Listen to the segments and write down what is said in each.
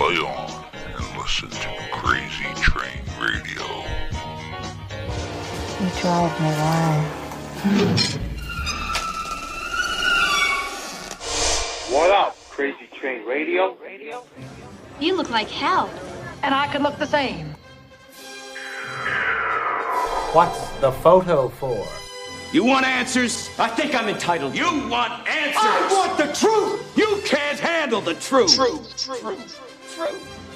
play on and listen to Crazy Train Radio. You drive me wild. What up, Crazy Train Radio? Radio? You look like hell. And I could look the same. What's the photo for? You want answers? I think I'm entitled. You want answers? I want the truth! You can't handle the truth. Truth, truth, truth, truth,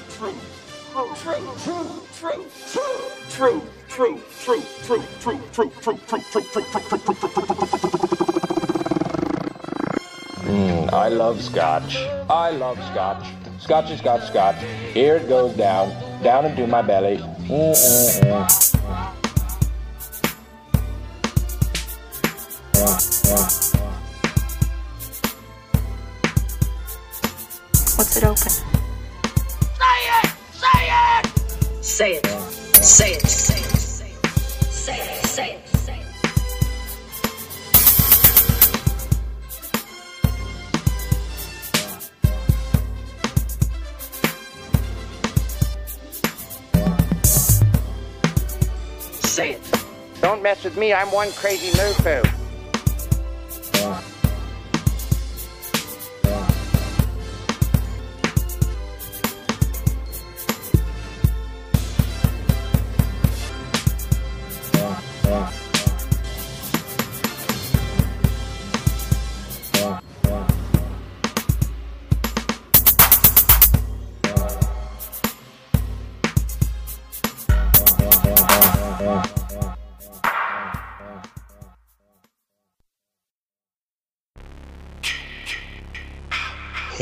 Mm, I love scotch. I love scotch. Scotchy, scotch, scotch. Here it goes down, down into my belly. Mm-mm-mm. What's it open? Say it! Say it! Say it! Say it! Say it! Say it! Say it! Say it! Don't mess with me, I'm one crazy moo-foo.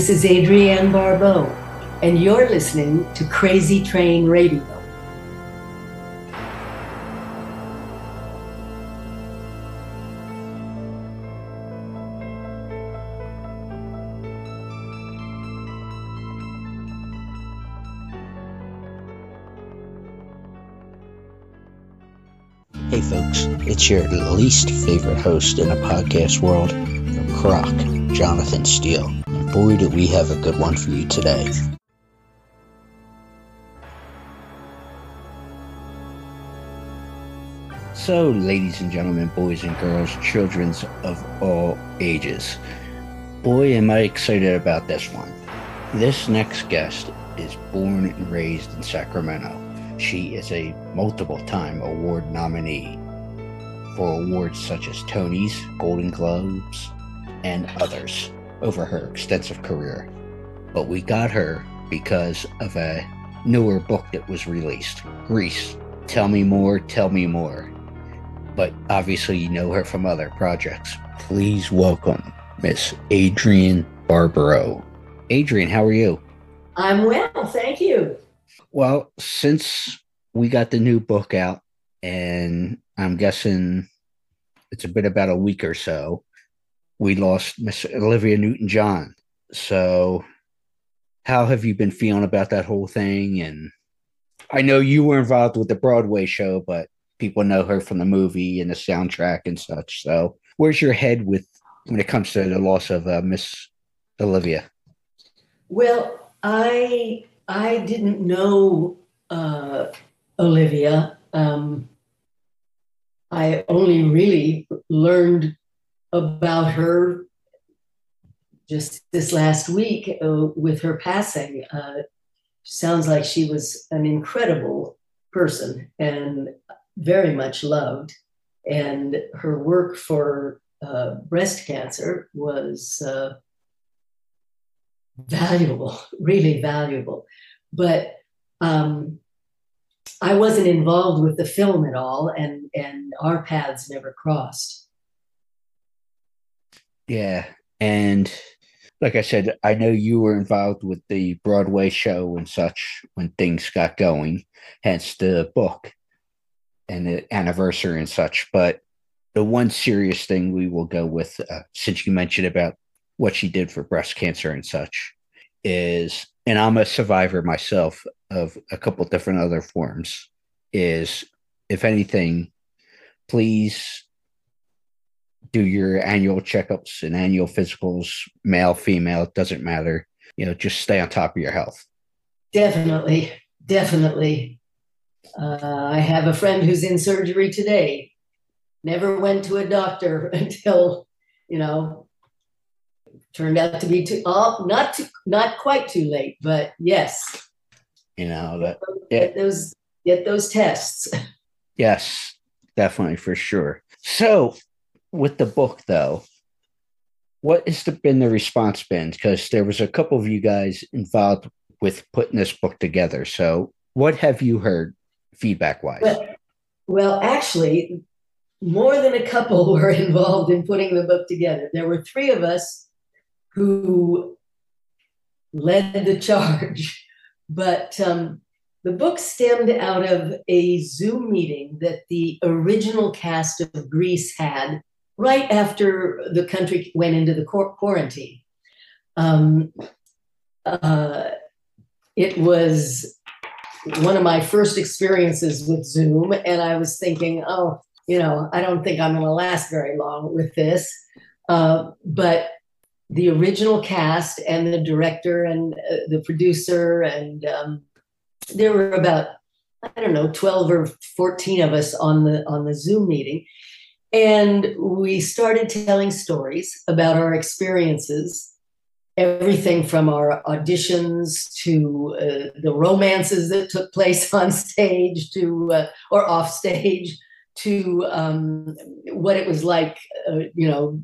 This is Adrienne Barbeau, and you're listening to Crazy Train Radio. Hey folks, it's your least favorite host in the podcast world Croc, Jonathan Steele. Boy, do we have a good one for you today. So, ladies and gentlemen, boys and girls, children of all ages, boy, am I excited about this one. This next guest is born and raised in Sacramento. She is a multiple time award nominee for awards such as Tony's, Golden Globes, and others over her extensive career. But we got her because of a newer book that was released Grease. Tell me more, tell me more. But obviously, you know her from other projects. Please welcome Miss Adrienne Barbeau. Adrienne, how are you? I'm well, thank you. Well, since we got the new book out, and I'm guessing it's been about a week or so, we lost Miss Olivia Newton John. So, how have you been feeling about that whole thing? And I know you were involved with the Broadway show, but people know her from the movie and the soundtrack and such. So, where's your head with when it comes to the loss of uh, Miss Olivia? Well, I I didn't know uh, Olivia. Um, I only really learned about her just this last week uh, with her passing. Uh, sounds like she was an incredible person and very much loved. And her work for uh, breast cancer was uh, valuable, really valuable. But um, I wasn't involved with the film at all, and and our paths never crossed. Yeah, and like I said, I know you were involved with the Broadway show and such when things got going, hence the book and the anniversary and such. But the one serious thing we will go with, uh, since you mentioned about what she did for breast cancer and such, is, and I'm a survivor myself of a couple different other forms, is if anything, please do your annual checkups and annual physicals, male, female, it doesn't matter. You know, just stay on top of your health. Definitely, definitely. Uh, I have a friend who's in surgery today. Never went to a doctor until, you know, turned out to be too, oh, not too, not quite too late, but yes. You know that get those get those tests. Yes, definitely for sure. So with the book though what has been the response been? Because there was a couple of you guys involved with putting this book together. So what have you heard feedback wise well, well actually more than a couple were involved in putting the book together. There were three of us who led the charge but um, the book stemmed out of a zoom meeting that the original cast of grease had right after the country went into the quarantine. Um, uh, it was one of my first experiences with Zoom, and I was thinking, oh, you know, I don't think I'm going to last very long with this. Uh, but the original cast and the director and uh, the producer, and um, there were about I don't know, 12 or 14 of us on the on the Zoom meeting. And we started telling stories about our experiences, everything from our auditions to uh, the romances that took place on stage to uh, or off stage to um, what it was like, uh, you know,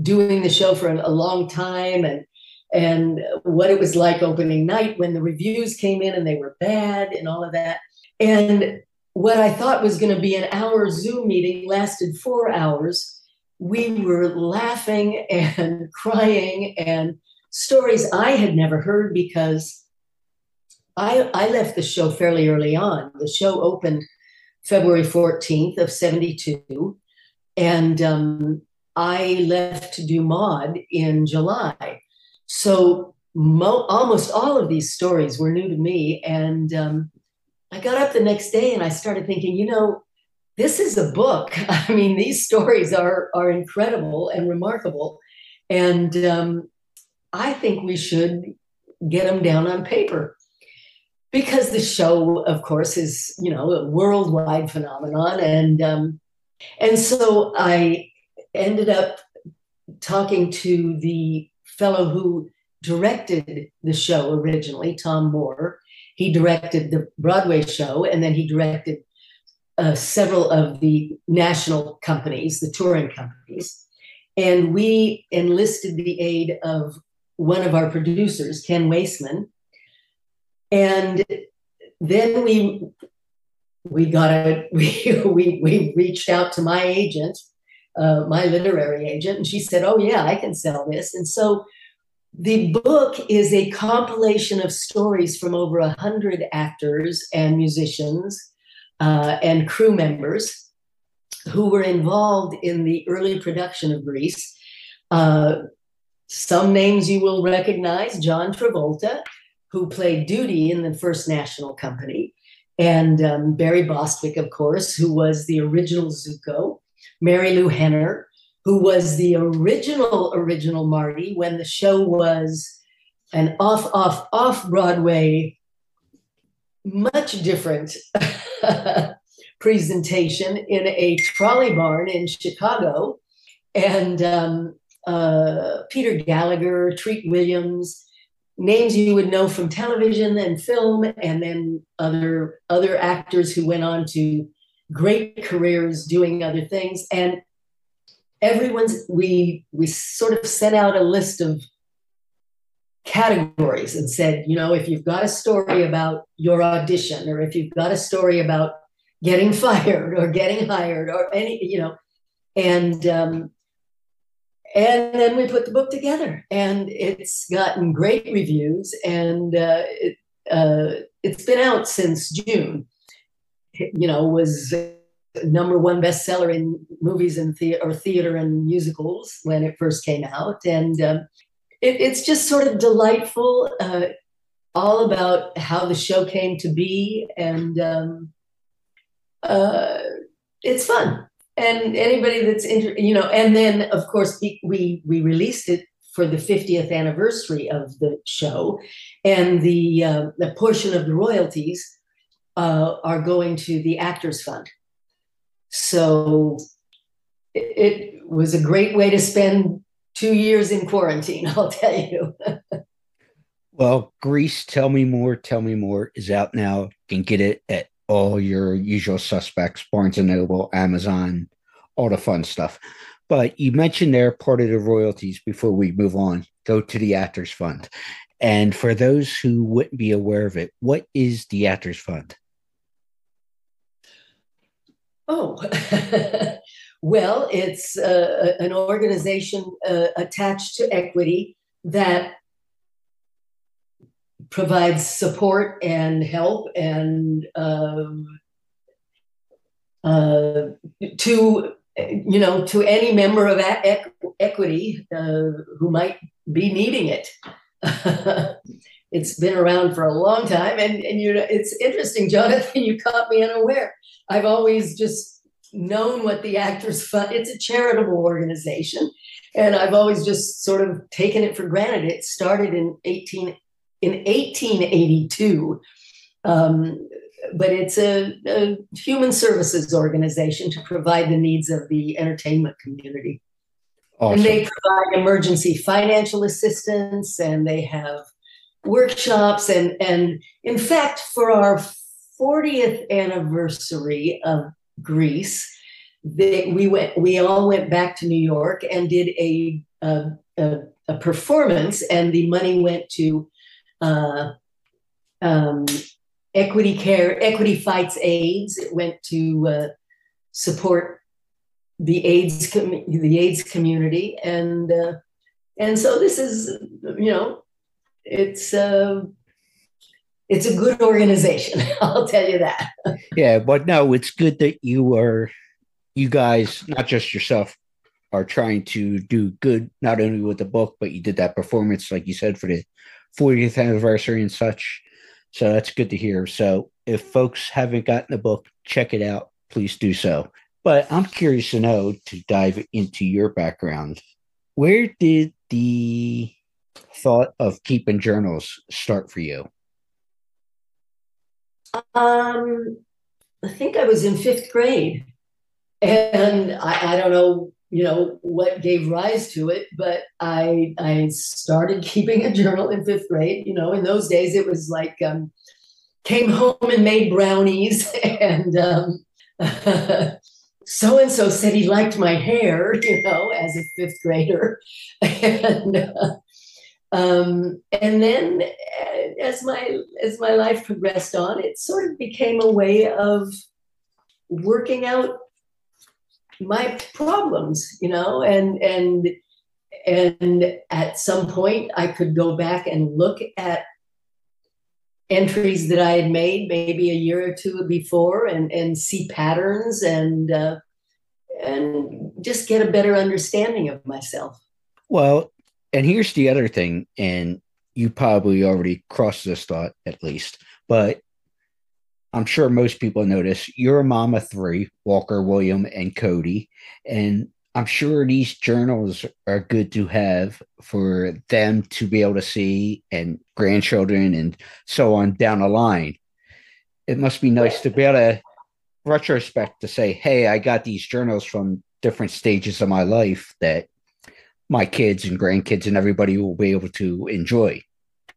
doing the show for a long time and and what it was like opening night when the reviews came in and they were bad and all of that. And what I thought was going to be an hour Zoom meeting lasted four hours. We were laughing and crying and stories I had never heard because I, I left the show fairly early on. The show opened February 14th of 72. And um, I left to do Maude in July. So mo- almost all of these stories were new to me. And um, I got up the next day and I started thinking, you know, this is a book. I mean, these stories are are incredible and remarkable, and um, I think we should get them down on paper. Because the show, of course, is you know a worldwide phenomenon, and um, and so I ended up talking to the fellow who directed the show originally, Tom Moore, he directed the Broadway show, and then he directed uh, several of the national companies, the touring companies. And we enlisted the aid of one of our producers, Ken Waissman. And then we we got a we we, we reached out to my agent, uh, my literary agent, and she said, "Oh yeah, I can sell this." And so the book is a compilation of stories from over a hundred actors and musicians uh, and crew members who were involved in the early production of Grease. Uh, some names you will recognize John Travolta, who played Doody in the first National Company, and um, Barry Bostwick, of course, who was the original Zuko, Marilu Henner, who was the original, original Marty when the show was an off, off, off Broadway, much different presentation in a trolley barn in Chicago. And um, uh, Peter Gallagher, Treat Williams, names you would know from television and film, and then other other actors who went on to great careers doing other things. And everyone's we we sort of set out a list of categories and said, you know, if you've got a story about your audition, or if you've got a story about getting fired or getting hired or any, you know, and um, and then we put the book together, and it's gotten great reviews, and uh, it, uh, it's been out since June. You know, was number one bestseller in movies and theater or theater and musicals when it first came out, and um, it, it's just sort of delightful. Uh, all about how the show came to be, and um, uh, it's fun. And anybody that's inter- you know and then of course we we released it for the 50th anniversary of the show. And the uh, the portion of the royalties uh, are going to the actors fund so it, it was a great way to spend two years in quarantine i'll tell you. Well grease tell me more tell me more is out now. You can get it at all your usual suspects barnes and noble amazon all the fun stuff. But you mentioned they're part of the royalties before we move on. Go to the actors fund. And for those who wouldn't be aware of it what is the actors fund oh well it's uh, an organization uh, attached to equity that provides support and help and um, uh, to you know to any member of equ- equity uh, who might be needing it. it's been around for a long time, and and you know it's interesting, Jonathan. You caught me unaware. I've always just known what the Actors Fund. It's a charitable organization, and I've always just sort of taken it for granted. It started in eighteen in 1882. Um, but it's a, a, human services organization to provide the needs of the entertainment community. Awesome. And they provide emergency financial assistance and they have workshops. And, and in fact, for our 40th anniversary of Grease, they, we went we all went back to New York and did a, a, a, a performance, and the money went to uh, um, equity care, equity fights AIDS. It went to uh, support the AIDS com- the AIDS community, and uh, and so this is you know it's uh, it's a good organization. I'll tell you that. yeah, but no, it's good that you are you guys, not just yourself, are trying to do good not only with the book, but you did that performance, like you said, for the 40th anniversary and such. So that's good to hear. So if folks haven't gotten the book, check it out. Please do so. But I'm curious to know to dive into your background. Where did the thought of keeping journals start for you? Um, I think I was in fifth grade. And I, I don't know you know what gave rise to it but i i started keeping a journal in fifth grade you know in those days it was like um, came home and made brownies and um, so and so said he liked my hair you know as a fifth grader and uh, um, and then uh, as my as my life progressed on it sort of became a way of working out my problems, you know, and and and at some point I could go back and look at entries that I had made maybe a year or two before and and see patterns and uh, and just get a better understanding of myself. Well, and here's the other thing, and you probably already crossed this thought at least, but I'm sure most people notice you're a of three Walker, William, and Cody. And I'm sure these journals are good to have for them to be able to see and grandchildren and so on down the line. It must be nice to be able to retrospect to say, hey, I got these journals from different stages of my life that my kids and grandkids and everybody will be able to enjoy.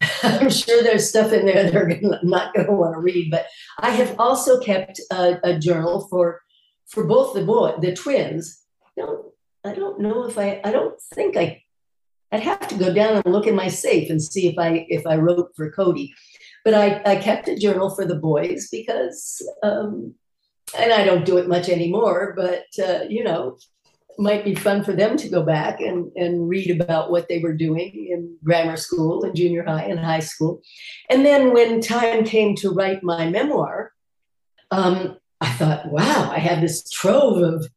I'm sure there's stuff in there they're not going to want to read, but I have also kept a, a, journal for for both the boy, the twins. I don't, I don't know if I, I don't think I, I'd have to go down and look in my safe and see if I if I wrote for Cody, but I I kept a journal for the boys because, um, and I don't do it much anymore, but uh, you know, might be fun for them to go back and, and read about what they were doing in grammar school and junior high and high school. And then when time came to write my memoir, um, I thought, wow, I have this trove of,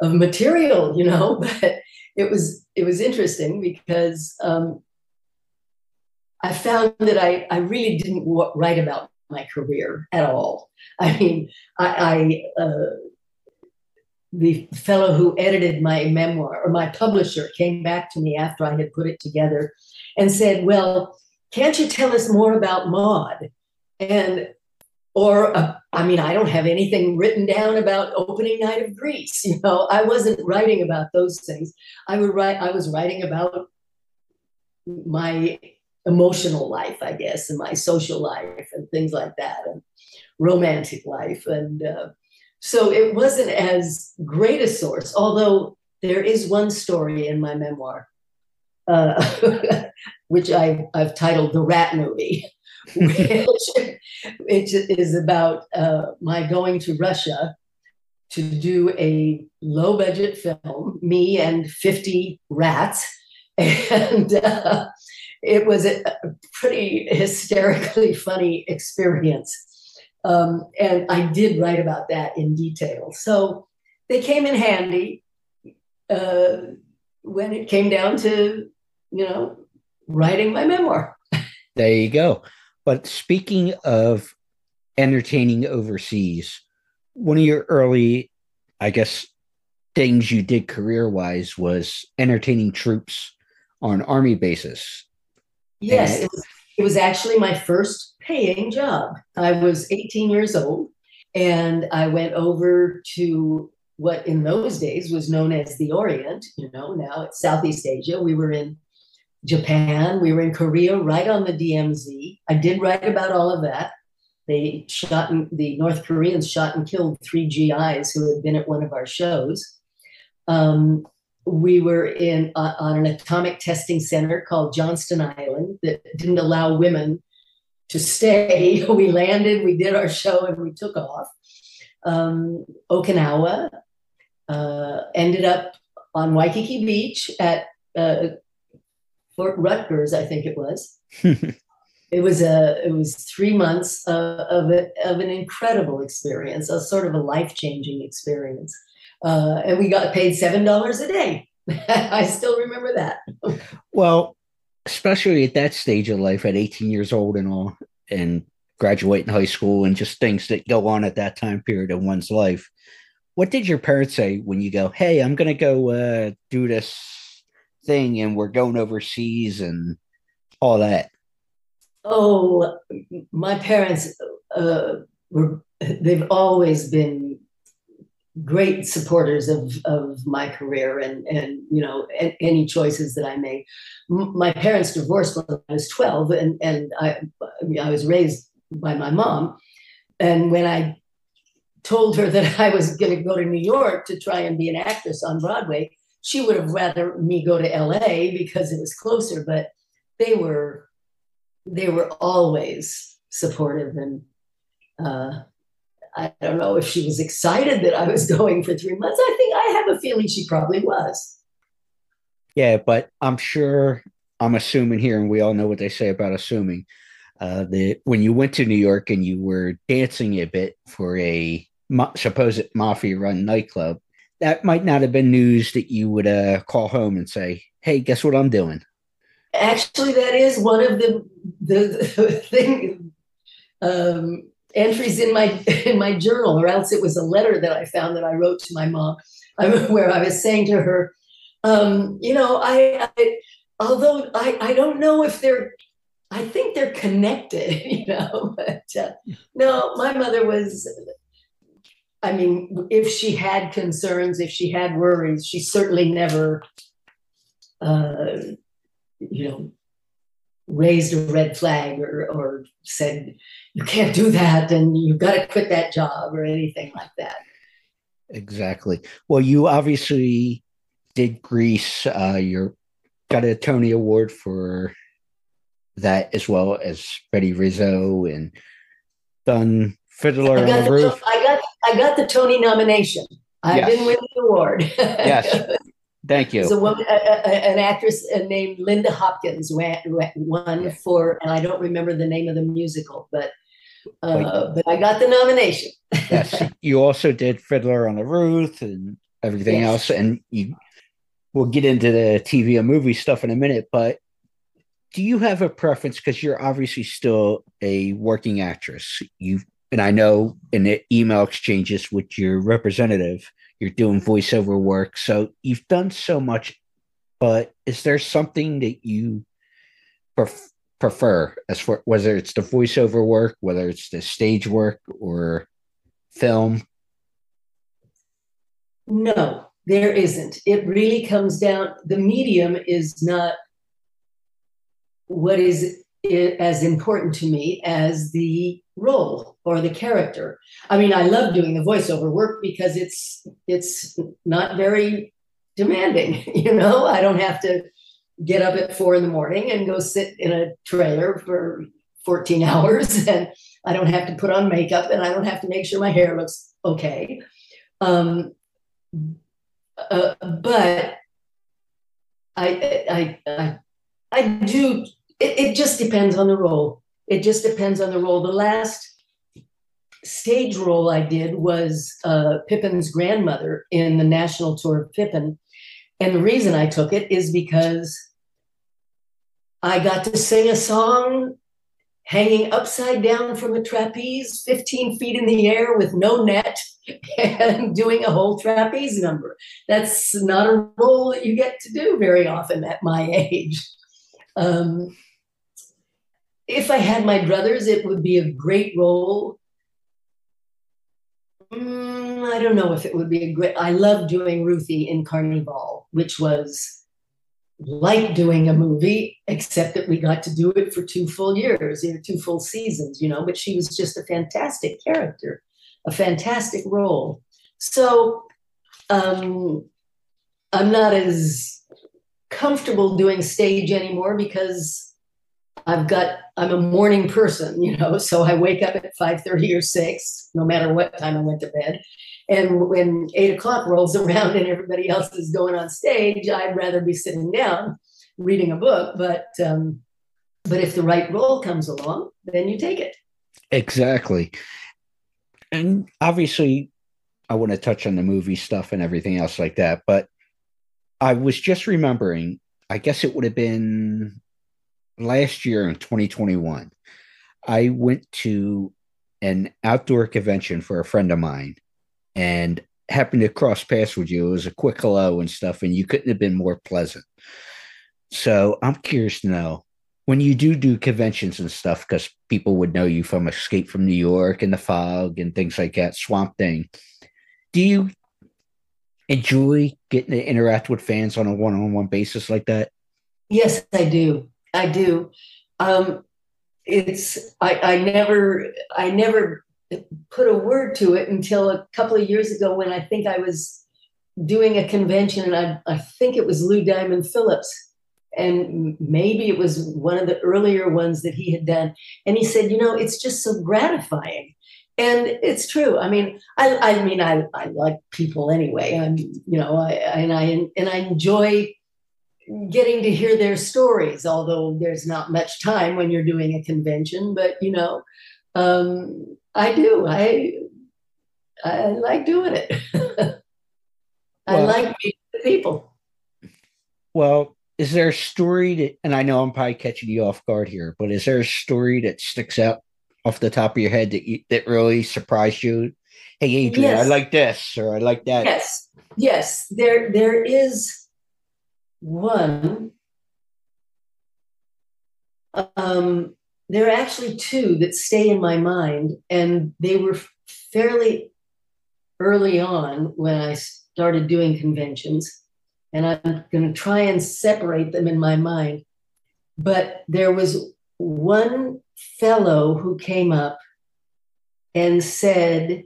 of material, you know, but it was it was interesting because um, I found that I, I really didn't write about my career at all. I mean, I, I uh, the fellow who edited my memoir or my publisher came back to me after I had put it together and said, Well, can't you tell us more about Maude? And or uh, I mean, I don't have anything written down about opening night of Grease. You know, I wasn't writing about those things. I would write. I was writing about my emotional life, I guess, and my social life and things like that, and romantic life, and uh, so it wasn't as great a source, although there is one story in my memoir, uh, which I, I've titled The Rat Movie, which, is about uh, my going to Russia to do a low budget film, me and 50 rats. And uh, it was a pretty hysterically funny experience. Um, and I did write about that in detail. So they came in handy uh, when it came down to, you know, writing my memoir. There you go. But speaking of entertaining overseas, one of your early, I guess, things you did career wise was entertaining troops on army bases. Yes, and- it was it was actually my first paying job. I was 18 years old and I went over to what in those days was known as the Orient, you know, now it's Southeast Asia. We were in Japan, we were in Korea, right on the DMZ. I did write about all of that. They shot, and, the North Koreans shot and killed three GIs who had been at one of our shows. Um, we were in uh, on an atomic testing center called Johnston Island that didn't allow women to stay. We landed, we did our show, and we took off. Um, Okinawa uh, ended up on Waikiki Beach at uh, Fort DeRussy, I think it was. it was a it was three months uh, of a, of an incredible experience, a sort of a life changing experience uh, and we got paid seven dollars a day. I still remember that. well, especially at that stage of life, at 18 years old and all, and graduating high school, and just things that go on at that time period in one's life. What did your parents say when you go, "Hey, I'm going to go uh, do this thing, and we're going overseas and all that"? Oh, my parents uh, were. They've always been great supporters of, of my career and, and you know any choices that I made. My parents divorced when I was 12 and, and I, I was raised by my mom. And when I told her that I was going to go to New York to try and be an actress on Broadway, she would have rather me go to LA because it was closer, but they were they were always supportive and uh, I don't know if she was excited that I was going for three months. I think I have a feeling she probably was. Yeah, but I'm sure I'm assuming here, and we all know what they say about assuming. Uh, that when you went to New York and you were dancing a bit for a supposed mafia run nightclub, that might not have been news that you would uh, call home and say, "Hey, guess what I'm doing." actually, that is one of the the, the thing um, entries in my in my journal, or else it was a letter that I found that I wrote to my mom, where I was saying to her, um, you know, I, I although I I don't know if they're I think they're connected, you know. But uh, no, my mother was. I mean, if she had concerns, if she had worries, she certainly never, uh, you know, raised a red flag or, or said you can't do that and you've got to quit that job or anything like that. Exactly. Well, you obviously did Grease. Uh, you got a Tony Award for that as well as Freddie Rizzo and done Fiddler on the, the Roof. I got I got the Tony nomination. I yes. didn't win the award. yes. Thank you. There's a woman, a, a, an actress named Linda Hopkins won, won for, and I don't remember the name of the musical, but uh, but I got the nomination. yes, you also did Fiddler on the Roof and everything yes. else, and you. We'll get into the TV and movie stuff in a minute, but do you have a preference because you're obviously still a working actress you and i know in the email exchanges with your representative you're doing voiceover work. So you've done so much but is there something that you pref- prefer as for whether it's the voiceover work whether it's the stage work or film? No there isn't. It really comes down the medium is not what is as important to me as the role or the character. I mean, I love doing the voiceover work because it's it's not very demanding. You know, I don't have to get up at four in the morning and go sit in a trailer for 14 hours, and I don't have to put on makeup, and I don't have to make sure my hair looks okay. Um, uh, but I, I, I, I do it, it just depends on the role. It just depends on the role. The last stage role I did was uh, Pippin's grandmother in the national tour of Pippin. And the reason I took it is because I got to sing a song hanging upside down from a trapeze, 15 feet in the air with no net, and doing a whole trapeze number. That's not a role that you get to do very often at my age. Um, if I had my brothers, it would be a great role. Mm, I don't know if it would be a great. I love doing Ruthie in Carnival, which was like doing a movie, except that we got to do it for two full years, or two full seasons, you know. But she was just a fantastic character, a fantastic role. So um, I'm not as comfortable doing stage anymore because I've got I'm a morning person, you know, so I wake up at five thirty or six, no matter what time I went to bed. And when eight o'clock rolls around and everybody else is going on stage, I'd rather be sitting down reading a book. But um, but if the right role comes along, then you take it. Exactly. And obviously, I want to touch on the movie stuff and everything else like that. But I was just remembering, I guess it would have been last year in 2021, I went to an outdoor convention for a friend of mine and happened to cross paths with you. It was a quick hello and stuff, and you couldn't have been more pleasant. So I'm curious to know when you do do conventions and stuff, because people would know you from Escape from New York and The Fog and things like that, Swamp Thing. Do you enjoy getting to interact with fans on a one on one basis like that? Yes, I do. I do. Um, it's I, I never I never put a word to it until a couple of years ago when I think I was doing a convention and I, I think it was Lou Diamond Phillips. And maybe it was one of the earlier ones that he had done. And he said you know it's just so gratifying. And it's true. I mean i, I mean I, I like people anyway. I'm you know I, and i and i enjoy getting to hear their stories, although there's not much time when you're doing a convention. But you know, um, I do. I I like doing it. I well, like meeting people. Well, is there a story that and I know I'm probably catching you off guard here, but is there a story that sticks out off the top of your head that you, that really surprised you? Hey Adrian, Yes. I like this or I like that. Yes, yes, there there is one. Um, there are actually two that stay in my mind, and they were fairly early on when I started doing conventions. And I'm going to try and separate them in my mind. But there was one fellow who came up and said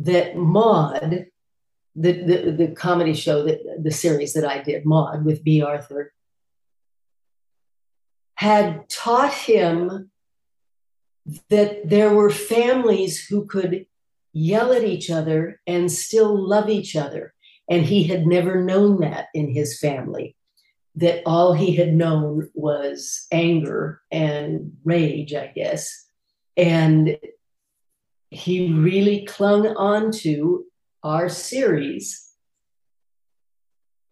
that Maude, the, the, the comedy show that the series that I did, Maude with Bea Arthur, had taught him that there were families who could yell at each other and still love each other. And he had never known that in his family, that all he had known was anger and rage, I guess. And he really clung on to our series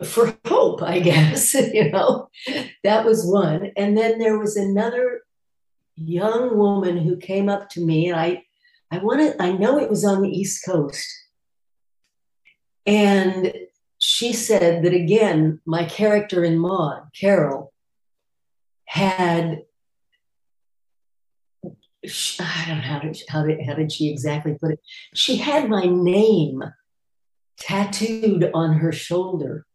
for hope, I guess. you know, that was one. And then there was another young woman who came up to me, and I, I wanted, I know it was on the East Coast. And she said that again, my character in Maude, Carol, had I don't know how did, how did how did she exactly put it? She had my name tattooed on her shoulder,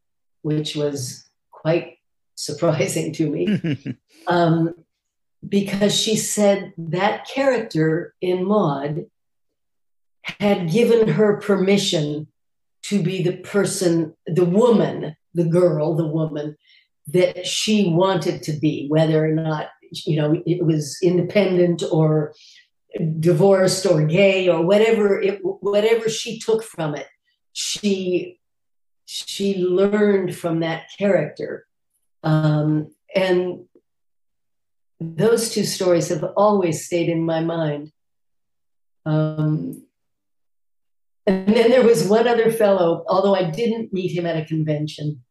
which was quite surprising to me, um, because she said that character in Maude had given her permission to be the person, the woman, the girl, the woman that she wanted to be, whether or not you know it was independent or divorced or gay or whatever it whatever she took from it she she learned from that character. Um, and those two stories have always stayed in my mind. Um, and then there was one other fellow although i didn't meet him at a convention.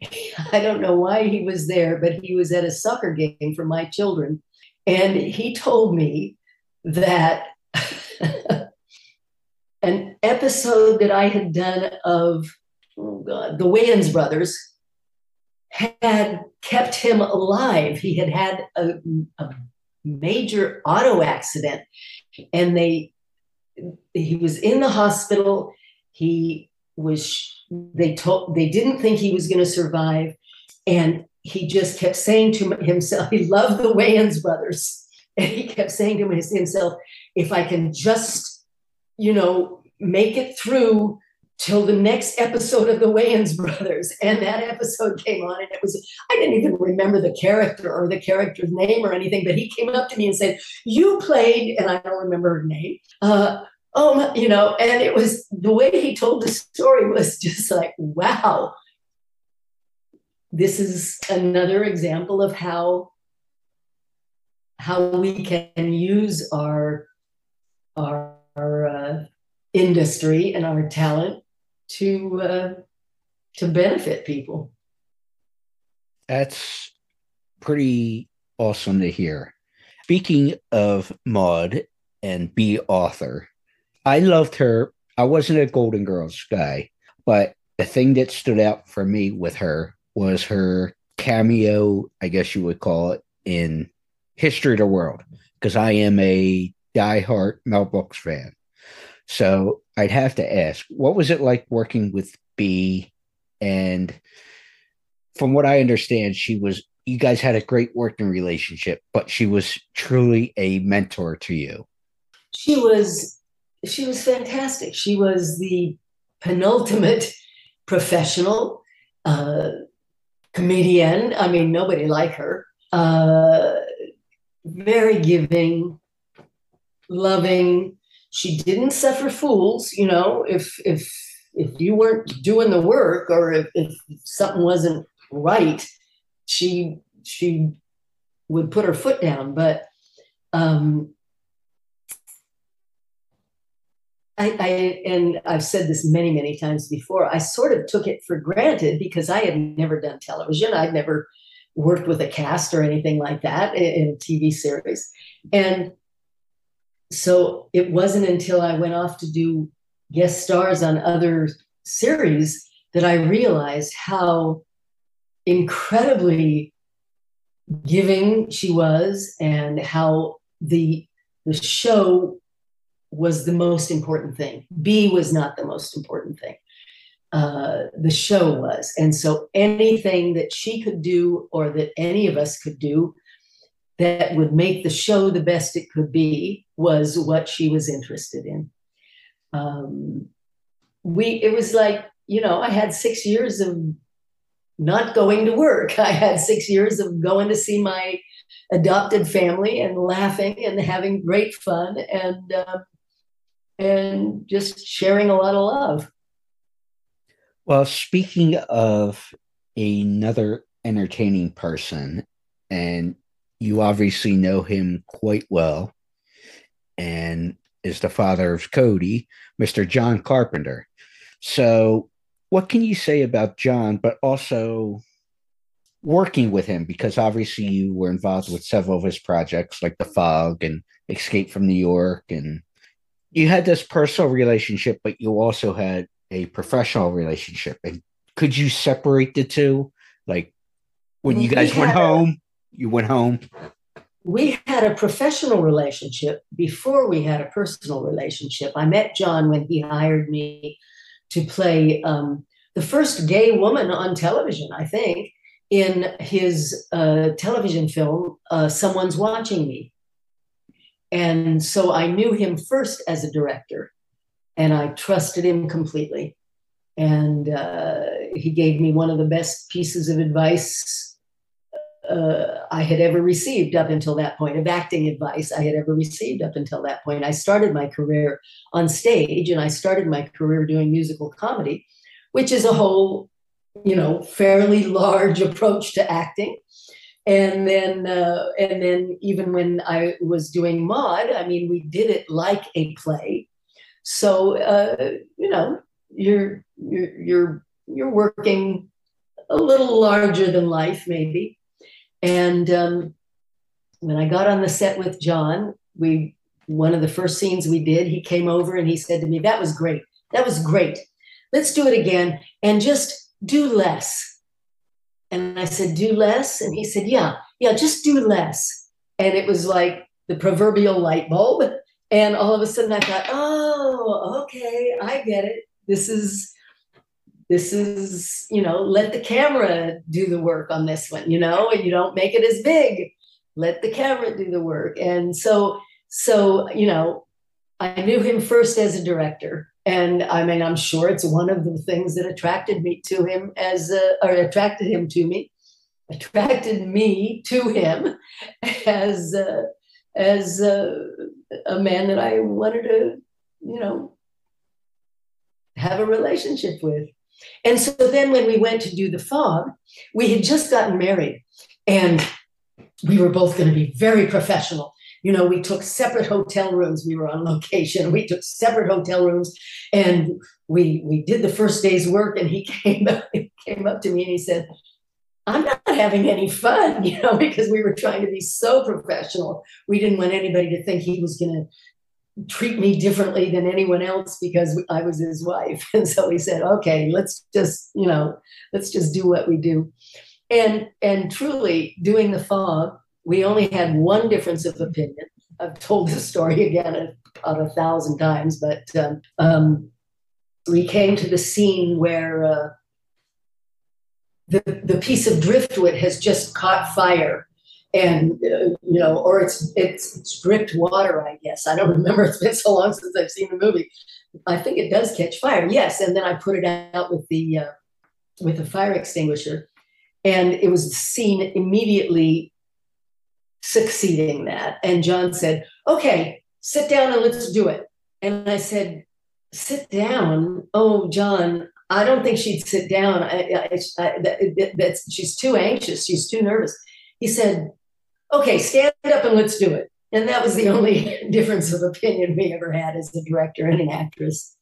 I don't know why he was there, but he was at a soccer game for my children. And he told me that an episode that I had done of oh God, the Wayans brothers had kept him alive. He had had a, a major auto accident and they he was in the hospital. He was they told they didn't think he was going to survive and he just kept saying to himself he loved the wayans brothers and he kept saying to himself if i can just you know make it through till the next episode of the wayans brothers and that episode came on and it was i didn't even remember the character or the character's name or anything but he came up to me and said you played and i don't remember her name uh, oh, you know, and it was the way he told the story was just like, wow. This is another example of how how we can use our our, our uh, industry and our talent to uh, to benefit people. That's pretty awesome to hear. Speaking of Maude and Bea Arthur, I loved her. I wasn't a Golden Girls guy, but the thing that stood out for me with her was her cameo, I guess you would call it, in History of the World, because I am a diehard Mel Brooks fan. So I'd have to ask, what was it like working with Bea? And from what I understand, she was, you guys had a great working relationship, but she was truly a mentor to you. She was she was fantastic. She was the penultimate professional uh, comedian. I mean, nobody like her. Uh, very giving, loving. She didn't suffer fools. You know, if if if you weren't doing the work or if, if something wasn't right, she she would put her foot down. But um, I, I and I've said this many, many times before. I sort of took it for granted because I had never done television. I'd never worked with a cast or anything like that in, in TV series, and so it wasn't until I went off to do guest stars on other series that I realized how incredibly giving she was and how the the show was the most important thing. Bea was not the most important thing. Uh, the show was. And so anything that she could do or that any of us could do that would make the show the best it could be was what she was interested in. Um, we it was like you know I had six years of not going to work. I had six years of going to see my adopted family and laughing and having great fun and uh, and just sharing a lot of love. Well, speaking of another entertaining person, and you obviously know him quite well, and is the father of Cody, Mr. John Carpenter. So, what can you say about John, but also working with him? Because obviously you were involved with several of his projects, like The Fog and Escape from New York. And you had this personal relationship, but you also had a professional relationship. And could you separate the two? Like when you guys went home, you went home we had a professional relationship before we had a personal relationship. I met John when he hired me to play um, the first gay woman on television, I think, in his uh, television film, uh, Someone's Watching Me. And so I knew him first as a director, and I trusted him completely. And uh, he gave me one of the best pieces of advice uh, I had ever received up until that point, of acting advice I had ever received up until that point. I started my career on stage and I started my career doing musical comedy, which is a whole, you know, fairly large approach to acting. And then, uh, and then even when I was doing Maude, I mean, we did it like a play. So, uh, you know, you're, you're, you're, you're working a little larger than life, maybe and um, when I got on the set with John, we one of the first scenes we did, he came over and he said to me, "That was great. That was great. Let's do it again and just do less." And I said, "Do less?" And he said, "Yeah, yeah, just do less." And it was like the proverbial light bulb. And all of a sudden, I thought, "Oh, okay, I get it. This is." This is you know let the camera do the work on this one you know and you don't make it as big. Let the camera do the work. And so so you know i knew him first as a director. And i mean i'm sure it's one of the things that attracted me to him as a, or attracted him to me attracted me to him as a, as a, a man that i wanted to you know have a relationship with and so then when we went to do the fog, we had just gotten married and we were both going to be very professional. You know, we took separate hotel rooms. We were on location. We took separate hotel rooms and we we did the first day's work and he came up, he came up to me and he said, I'm not having any fun, you know, because we were trying to be so professional. We didn't want anybody to think he was going to treat me differently than anyone else because I was his wife. And so he said, okay, let's just, you know, let's just do what we do. And and truly doing the fog, we only had one difference of opinion. I've told this story again about a thousand times, but um, um, we came to the scene where uh, the, the piece of driftwood has just caught fire and uh, you know, or it's it's it's dripped water. I guess I don't remember. It's been so long since I've scene the movie. I think it does catch fire. Yes, and then I put it out with the uh, with the fire extinguisher, and it was seen immediately succeeding that. And John said, "Okay, sit down and let's do it." And I said, "Sit down? Oh, John." I don't think she'd sit down. I, I, I, that, that's she's too anxious. She's too nervous. He said, okay, stand up and let's do it. and that was the only difference of opinion we ever had as a director and an actress.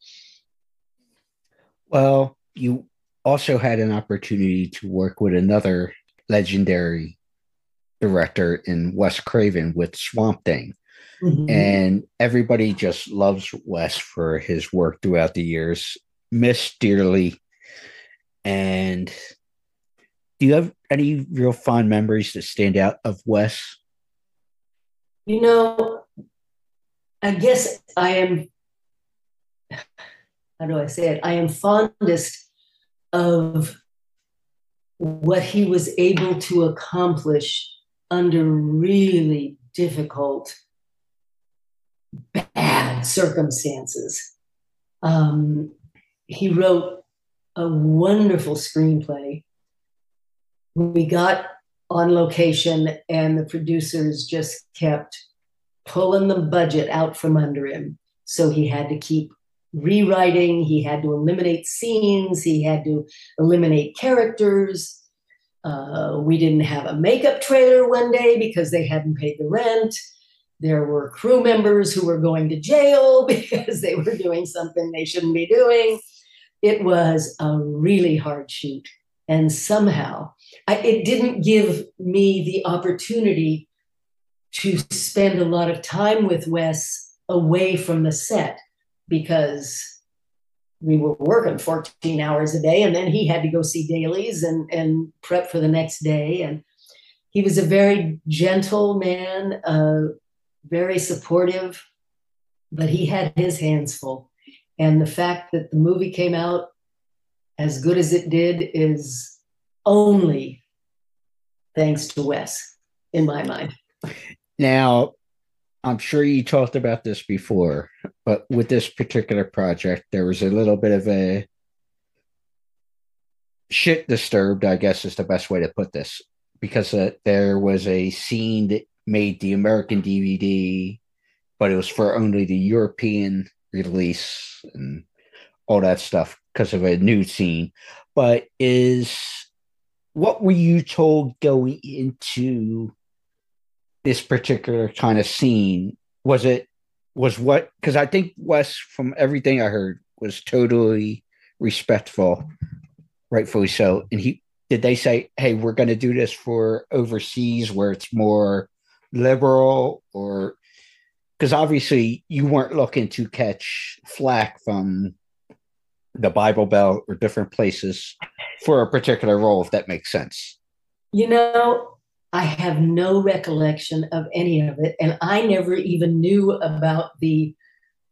Well, you also had an opportunity to work with another legendary director in Wes Craven with Swamp Thing. Mm-hmm. And everybody just loves Wes for his work throughout the years. Miss dearly. And do you have any real fond memories that stand out of Wes? You know, I guess I am, how do I say it? I am fondest of what he was able to accomplish under really difficult, bad circumstances. Um, he wrote a wonderful screenplay. We got on location, and the producers just kept pulling the budget out from under him. So he had to keep rewriting, he had to eliminate scenes, he had to eliminate characters. Uh, we didn't have a makeup trailer one day because they hadn't paid the rent. There were crew members who were going to jail because they were doing something they shouldn't be doing. It was a really hard shoot. And somehow I, it didn't give me the opportunity to spend a lot of time with Wes away from the set because we were working 14 hours a day and then he had to go see dailies and, and prep for the next day. And he was a very gentle man uh, very supportive but he had his hands full. And the fact that the movie came out as good as it did is only thanks to wes in my mind now I'm sure you talked about this before, but with this particular project, there was a little bit of a shit disturbed, I guess is the best way to put this, because uh, there was a scene that made the American DVD, but it was for only the European release and all that stuff because of a nude scene. But is what were you told going into this particular kind of scene was it was what because I think Wes, from everything I heard, was totally respectful, rightfully so. And he did they say, "Hey, we're going to do this for overseas where it's more liberal," or because obviously you weren't looking to catch flack from the Bible Belt or different places for a particular role, if that makes sense. You know, I have no recollection of any of it. And I never even knew about the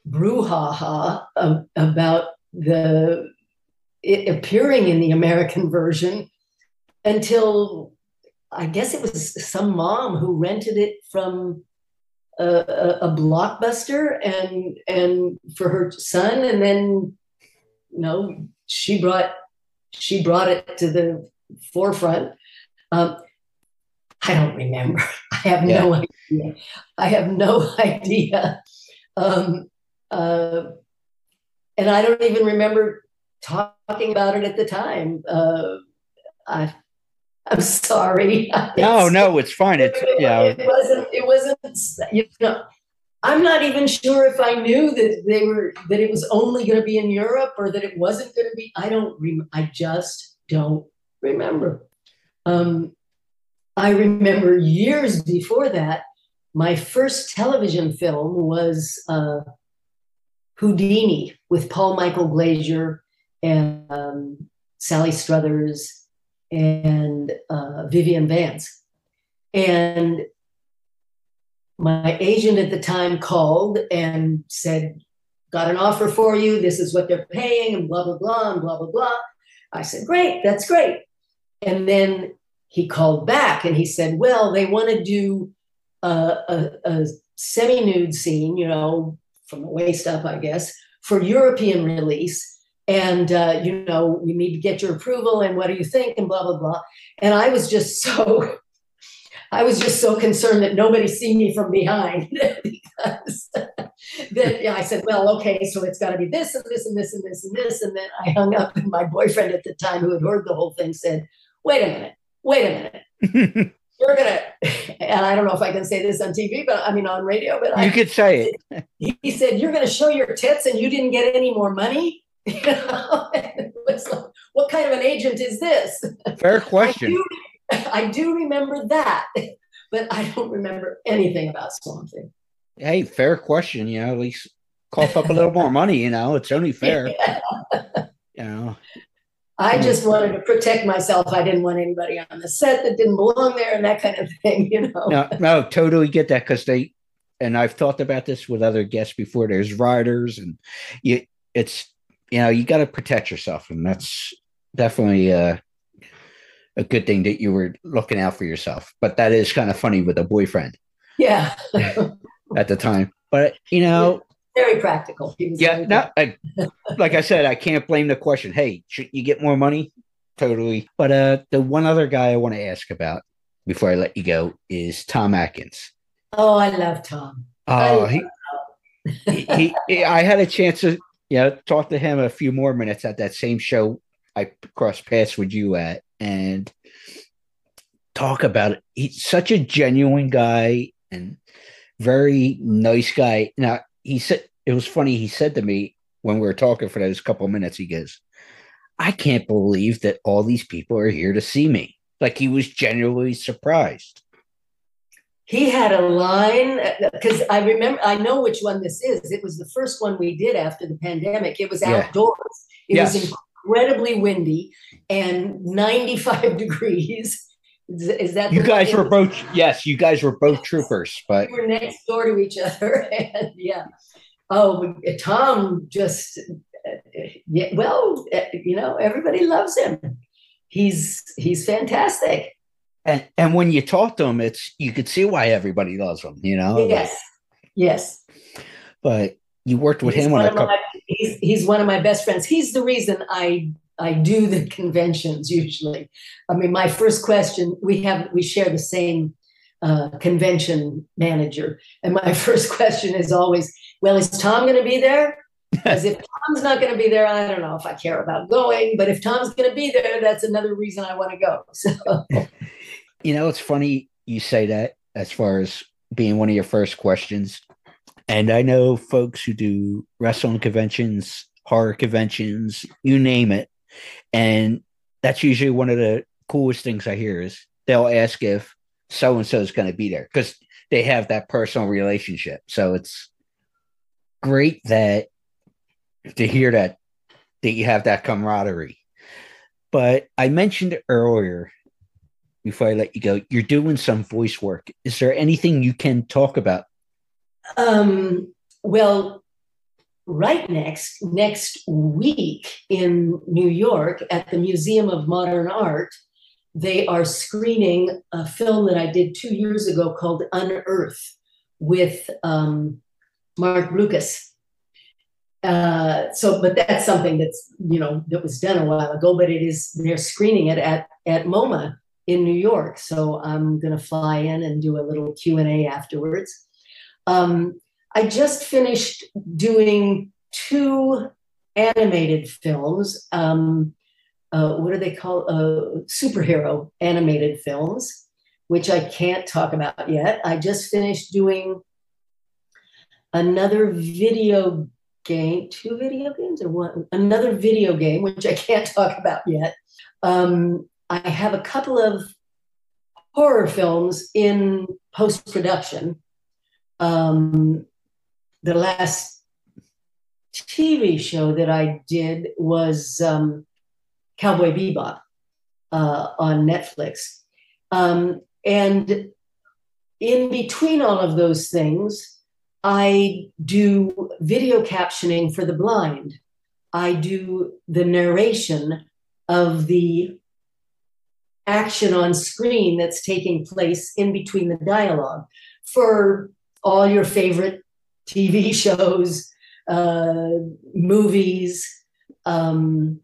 brouhaha of, about the it appearing in the American version until I guess it was some mom who rented it from a, a, a blockbuster and and for her son, and then you know she brought she brought it to the forefront. Um, I don't remember. I have yeah. no idea. I have no idea. Um, uh, and I don't even remember talking about it at the time. Uh, I, I'm sorry. No, no, it's fine. It's yeah. It wasn't. It wasn't. You know, I'm not even sure if I knew that they were that it was only going to be in Europe or that it wasn't going to be. I don't. I just don't remember. Um, I remember years before that, my first television film was uh, Houdini with Paul Michael Glaser and um, Sally Struthers and uh, Vivian Vance. And my agent at the time called and said, Got an offer for you. This is what they're paying, and blah, blah, blah, and blah, blah, blah. I said, Great, that's great. And then he called back and he said, Well, they want to do a, a, a semi nude scene, you know, from the waist up, I guess, for European release. And, uh, you know, we need to get your approval and what do you think and blah, blah, blah. And I was just so. I was just so concerned that nobody see me from behind because that yeah, I said, well, okay, so it's got to be this and this and this and this and this. And then I hung up, and my boyfriend at the time, who had heard the whole thing, said, wait a minute, wait a minute. We're gonna and I don't know if I can say this on TV, but I mean on radio, but I, You could say it. he said, You're going to show your tits and you didn't get any more money? You know? It was like, what kind of an agent is this? Fair question. I do, remember that, but I don't remember anything about Swamp Thing. Hey, fair question. You know, at least cough up a little more money. You know, it's only fair. You know, I just wanted to protect myself. I didn't want anybody on the set that didn't belong there and that kind of thing, you know. no, no, totally get that because they, and I've talked about this with other guests before. There's riders, and you, it's you know, you got to protect yourself, and that's definitely uh, a good thing that you were looking out for yourself. But that is kind of funny with a boyfriend Yeah. at the time. But you know, Very practical. He yeah, no, I, like I said, I can't blame the question. Hey, should you get more money? Totally. But uh, the one other guy I want to ask about before I let you go is Tom Atkins. Oh, I love Tom. Oh, I he, he, he, I had a chance to, you know, talk to him a few more minutes at that same show I crossed paths with you at, and talk about it. He's such a genuine guy and very nice guy. Now he said it was funny. He said to me when we were talking for those couple minutes, he goes, "I can't believe that all these people are here to see me." Like he was genuinely surprised. He had a line uh, because I remember, I know which one this is. It was the first one we did after the pandemic. It was Yeah. outdoors. It Yes. was incredibly windy and 95 degrees. Is, is that You guys were both yes, you guys were both troopers, but we were next door to each other and yeah. Oh tom just uh, yeah well uh, you know everybody loves him. He's he's fantastic. And and when you talk to him, it's you could see why everybody loves him, you know. yes yes. But you worked with he's him on a couple. my, he's, he's one of my best friends he's the reason i i do the conventions usually i mean my first question we have we share the same uh, convention manager and my first question is always well is tom going to be there because if tom's not going to be there i don't know if i care about going but if tom's going to be there that's another reason i want to go so You know, it's funny you say that as far as being one of your first questions. And I know folks who do wrestling conventions, horror conventions, you name it. And that's usually one of the coolest things I hear is they'll ask if so and so is going to be there because they have that personal relationship. So it's great that to hear that that you have that camaraderie. But I mentioned earlier before I let you go, you're doing some voice work. Is there anything you can talk about? Um, well, right next next week in New York at the Museum of Modern Art, they are screening a film that I did two years ago called Unearth with um, Marc Blucas. Uh, so, but that's something that's you know that was done a while ago. But it is they're screening it at at MoMA in New York. So I'm going to fly in and do a little Q and A afterwards. Um, I just finished doing two animated films. Um, uh, what are they called? Uh, superhero animated films, which I can't talk about yet. I just finished doing another video game, two video games or one, another video game, which I can't talk about yet. Um, I have a couple of horror films in post production. Um, the last TV show that I did was um, Cowboy Bebop uh, on Netflix. Um, and in between all of those things, I do video captioning for the blind. I do the narration of the action on screen that's taking place in between the dialogue for all your favorite TV shows, uh, movies, um,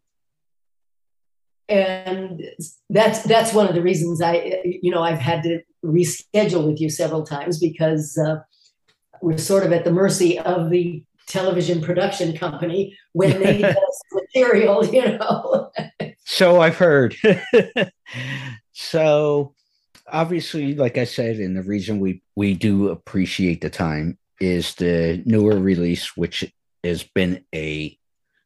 and that's that's one of the reasons I, you know, I've had to reschedule with you several times because uh, we're sort of at the mercy of the television production company when they us material, you know. So I've heard. so obviously, like I said, and the reason we we do appreciate the time is the newer release, which has been a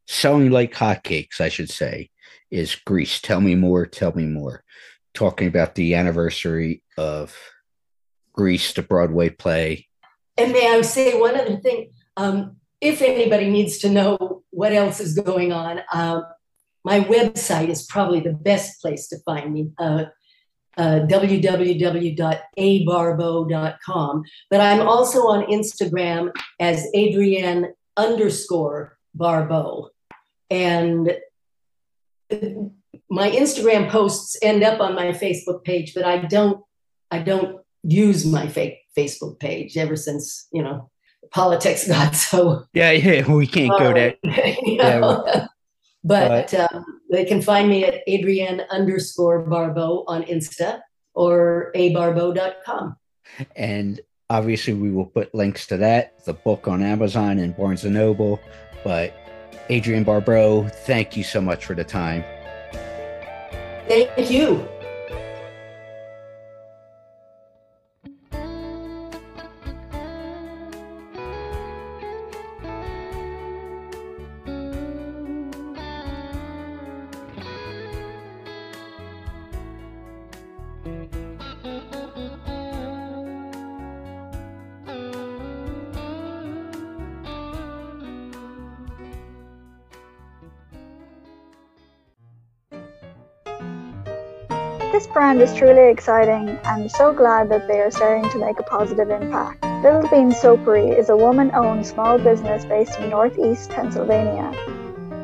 selling like hotcakes, I should say, is Grease. Tell me more. Tell me more. Talking about the anniversary of Grease, the Broadway play. And may I say one other thing? Um, if anybody needs to know what else is going on, uh, my website is probably the best place to find me. Uh, uh, www.abarbeau.com. But I'm also on Instagram as Adrienne underscore Barbeau. And my Instagram posts end up on my Facebook page, but I don't I don't use my fake Facebook page ever since, you know, politics got so Yeah, yeah, we can't go there. yeah, but um, they can find me at Adrienne underscore Barbeau on Insta or abarbeau.com. And obviously, we will put links to that, the book on Amazon and Barnes and Noble. But Adrienne Barbeau, thank you so much for the time. Thank you. Is truly exciting and so glad that they are starting to make a positive impact. Little Bean Soapery is a woman owned small business based in northeast Pennsylvania.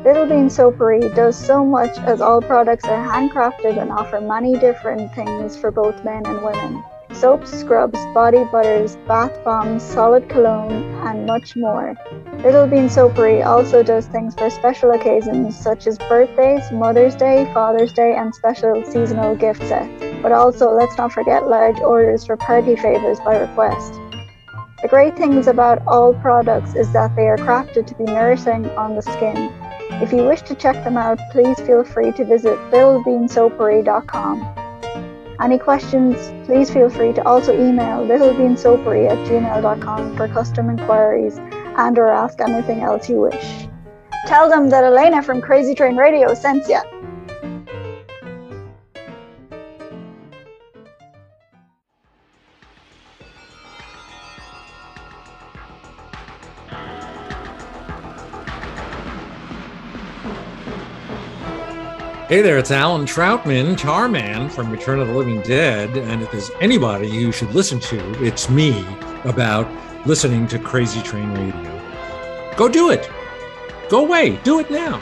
Little Bean Soapery does so much as all products are handcrafted and offer many different things for both men and women soaps, scrubs, body butters, bath bombs, solid cologne, and much more. Little Bean Soapery also does things for special occasions such as birthdays, Mother's Day, Father's Day, and special seasonal gift sets. But also, let's not forget large orders for party favors by request. The great things about all products is that they are crafted to be nourishing on the skin. If you wish to check them out, please feel free to visit littlebeansoapery.com. Any questions, please feel free to also email littlebeansoapery at gmail.com for custom inquiries and or ask anything else you wish. Tell them that Elena from Crazy Train Radio sent you. Hey there, it's Allan Trautman, Tarman from Return of the Living Dead. And if there's anybody you should listen to, it's me about listening to Crazy Train Radio. Go do it. Go away. Do it now.